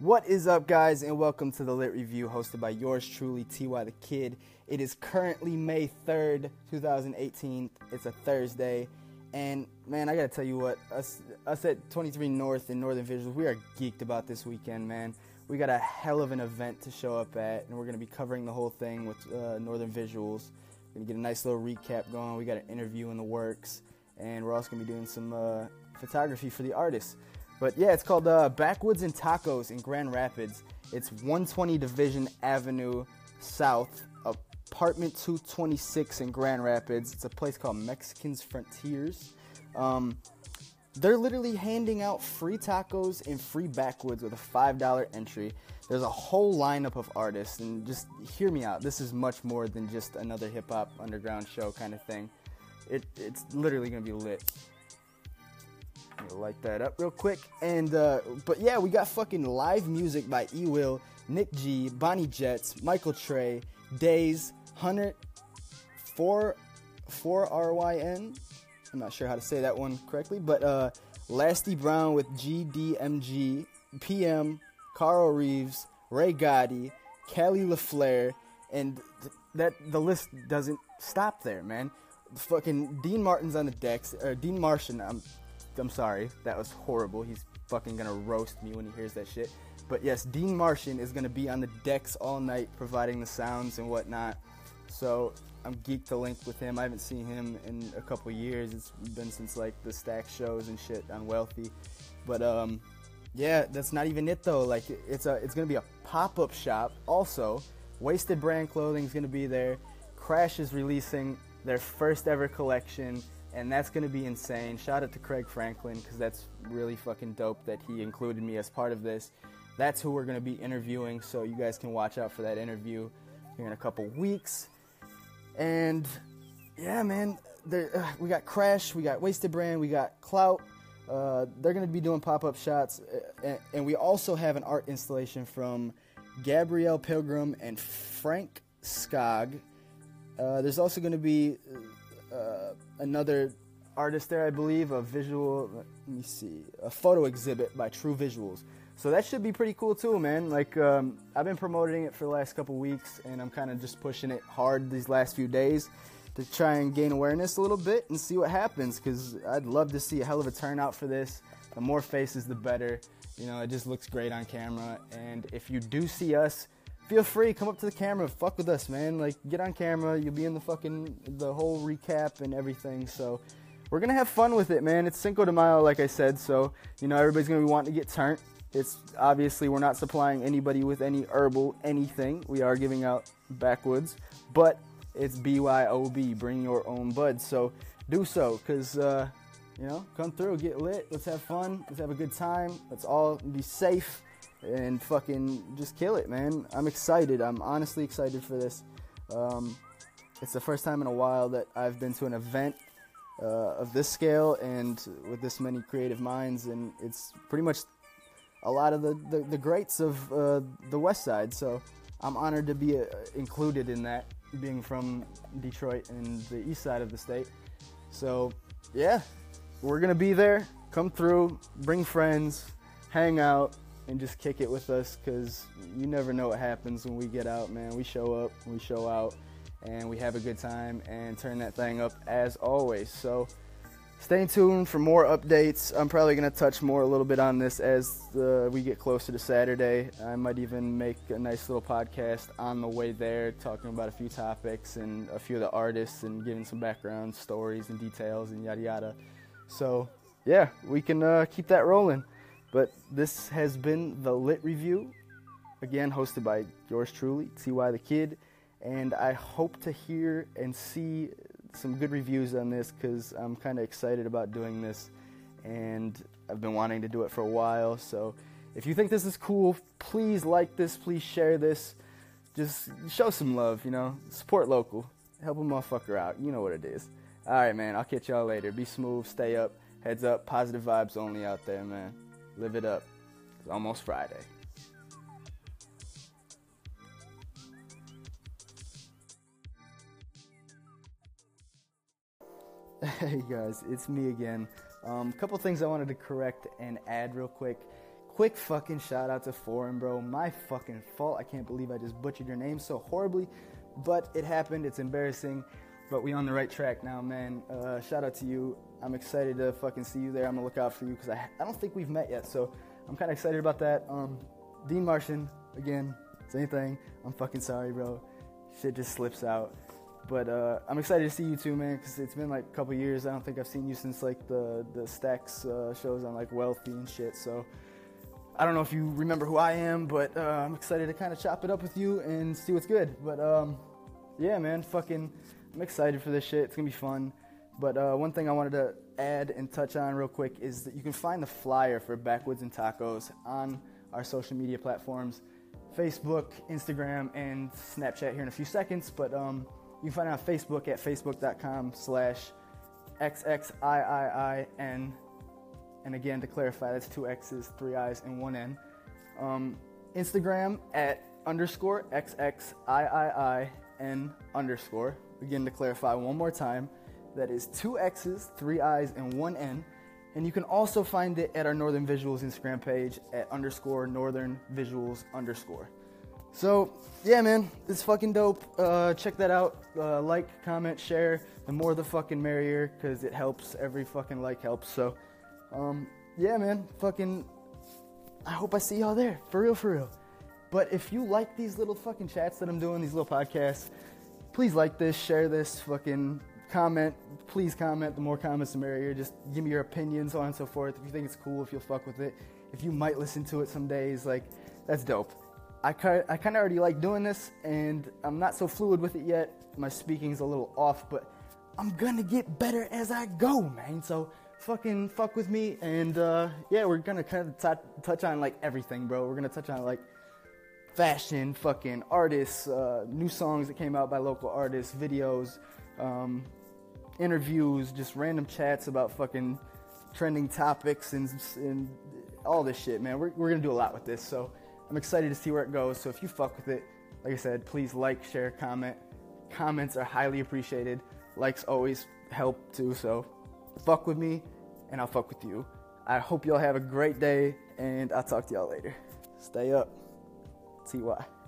What is up, guys, and welcome to the Lit Review hosted by yours truly, TY the Kid. It is currently May 3rd, 2018. It's a Thursday, and man, I gotta tell you what, us, us at 23 North and Northern Visuals, we are geeked about this weekend, man. We got a hell of an event to show up at, and we're gonna be covering the whole thing with uh, Northern Visuals. We're gonna get a nice little recap going. We got an interview in the works, and we're also gonna be doing some uh, photography for the artists. But yeah, it's called uh, Backwoods and Tacos in Grand Rapids. It's 120 Division Avenue South, apartment 226 in Grand Rapids. It's a place called Mexicans Frontiers. Um, they're literally handing out free tacos and free backwoods with a $5 entry. There's a whole lineup of artists, and just hear me out. This is much more than just another hip hop underground show kind of thing. It, it's literally gonna be lit. Light that up real quick. And uh, but yeah, we got fucking live music by E Will, Nick G, Bonnie Jets, Michael Trey, Days, Hunter, four, four R Y N. I'm not sure how to say that one correctly, but uh, Lasty Brown with GDMG, PM, Carl Reeves, Ray Gotti, Kelly LaFleur, and th- that the list doesn't stop there, man. Fucking Dean Martin's on the decks, or Dean Martian. I'm, I'm sorry, that was horrible. He's fucking gonna roast me when he hears that shit. But yes, Dean Martian is gonna be on the decks all night, providing the sounds and whatnot. So I'm geeked to link with him. I haven't seen him in a couple years. It's been since like the Stack shows and shit on Wealthy. But um, yeah, that's not even it though. Like it's a it's gonna be a pop up shop. Also, Wasted Brand Clothing is gonna be there. Crash is releasing their first ever collection, and that's gonna be insane. Shout out to Craig Franklin because that's really fucking dope that he included me as part of this. That's who we're gonna be interviewing, so you guys can watch out for that interview here in a couple weeks. And yeah, man, uh, we got Crash, we got Wasted Brand, we got Clout. Uh, they're going to be doing pop up shots. Uh, and, and, we also have an art installation from Gabrielle Pilgrim and Frank Skog. Uh, there's also going to be another artist there, I believe, a visual, let me see, a photo exhibit by True Visuals. So that should be pretty cool too, man. Like um, I've been promoting it for the last couple weeks, and I'm kind of just pushing it hard these last few days to try and gain awareness a little bit and see what happens. Because I'd love to see a hell of a turnout for this. The more faces, the better. You know, it just looks great on camera. And if you do see us, feel free come up to the camera, fuck with us, man. Like get on camera. You'll be in the fucking the whole recap and everything. So we're gonna have fun with it, man. It's Cinco de Mayo, like I said. So you know everybody's gonna be wanting to get turned. It's obviously we're not supplying anybody with any herbal anything. We are giving out backwoods, but it's BYOB, bring your own buds. So do so, cause uh, you know, come through, get lit. Let's have fun. Let's have a good time. Let's all be safe and fucking just kill it, man. I'm excited. I'm honestly excited for this. Um, it's the first time in a while that I've been to an event uh, of this scale and with this many creative minds, and it's pretty much a lot of the, the, the greats of uh, the West Side. So I'm honored to be uh, included in that, being from Detroit and the east side of the state. So yeah, we're gonna be there. Come through, bring friends, hang out, and just kick it with us because you never know what happens when we get out, man. We show up, we show out, and we have a good time and turn that thing up as always. So stay tuned for more updates. I'm probably going to touch more a little bit on this as uh, we get closer to Saturday. I might even make a nice little podcast on the way there, talking about a few topics and a few of the artists and giving some background stories and details and yada yada. So, yeah, we can uh, keep that rolling. But this has been the Lit Review, again, hosted by yours truly, TY the Kid. And I hope to hear and see some good reviews on this because I'm kind of excited about doing this, and I've been wanting to do it for a while. So if you think this is cool, please like this, please share this. Just show some love, you know. Support local. Help a motherfucker out. You know what it is. All right, man. I'll catch y'all later. Be smooth. Stay up. Heads up. Positive vibes only out there, man. Live it up. It's almost Friday. Hey guys, it's me again. A um, couple things I wanted to correct and add real quick. quick fucking shout out to Foreign, bro. My fucking fault. I can't believe I just butchered your name so horribly, but it happened. It's embarrassing, but we on the right track now, man. Uh, shout out to you. I'm excited to fucking see you there. I'm gonna look out for you because I, I don't think we've met yet, so I'm kind of excited about that. Um, Dean Martian, again, same thing. I'm fucking sorry, bro. Shit just slips out. But uh, I'm excited to see you too, man, because it's been like a couple years. I don't think I've seen you since like the the Stacks uh, shows on like Wealthy and shit. So I don't know if you remember who I am, but uh, I'm excited to kind of chop it up with you and see what's good. But um, yeah, man, fucking, I'm excited for this shit. It's gonna be fun. But uh, one thing I wanted to add and touch on real quick is that you can find the flyer for Backwoods and Tacos on our social media platforms Facebook, Instagram, and Snapchat here in a few seconds. But um, you can find it on Facebook at facebook.com slash XXIIIN. And again, to clarify, that's two X's, three I's, and one N. Um, Instagram at underscore XXIIIN underscore. Again, to clarify one more time, that is two X's, three I's, and one N. And you can also find it at our Northern Visuals Instagram page at underscore Northern Visuals underscore. So, yeah, man, it's fucking dope. Uh, check that out. Uh, like, comment, share. The more the fucking merrier, because it helps. Every fucking like helps. So, um, yeah, man, fucking. I hope I see y'all there. For real, for real. But if you like these little fucking chats that I'm doing, these little podcasts, please like this, share this, fucking comment. Please comment. The more comments, the merrier. Just give me your opinions, so on and so forth. If you think it's cool, if you'll fuck with it, if you might listen to it some days, like, that's dope. I kind I kind of already like doing this, and I'm not so fluid with it yet. My speaking's a little off, but I'm gonna get better as I go, man. So fucking fuck with me, and uh, yeah, we're gonna kind of t- touch on like everything, bro. We're gonna touch on like fashion, fucking artists, uh, new songs that came out by local artists, videos, um, interviews, just random chats about fucking trending topics and, and all this shit, man. We're, we're gonna do a lot with this, so I'm excited to see where it goes. So if you fuck with it, like I said, please like, share, comment. Comments are highly appreciated. Likes always help too, so fuck with me and I'll fuck with you. I hope y'all have a great day and I'll talk to y'all later. Stay up. TY.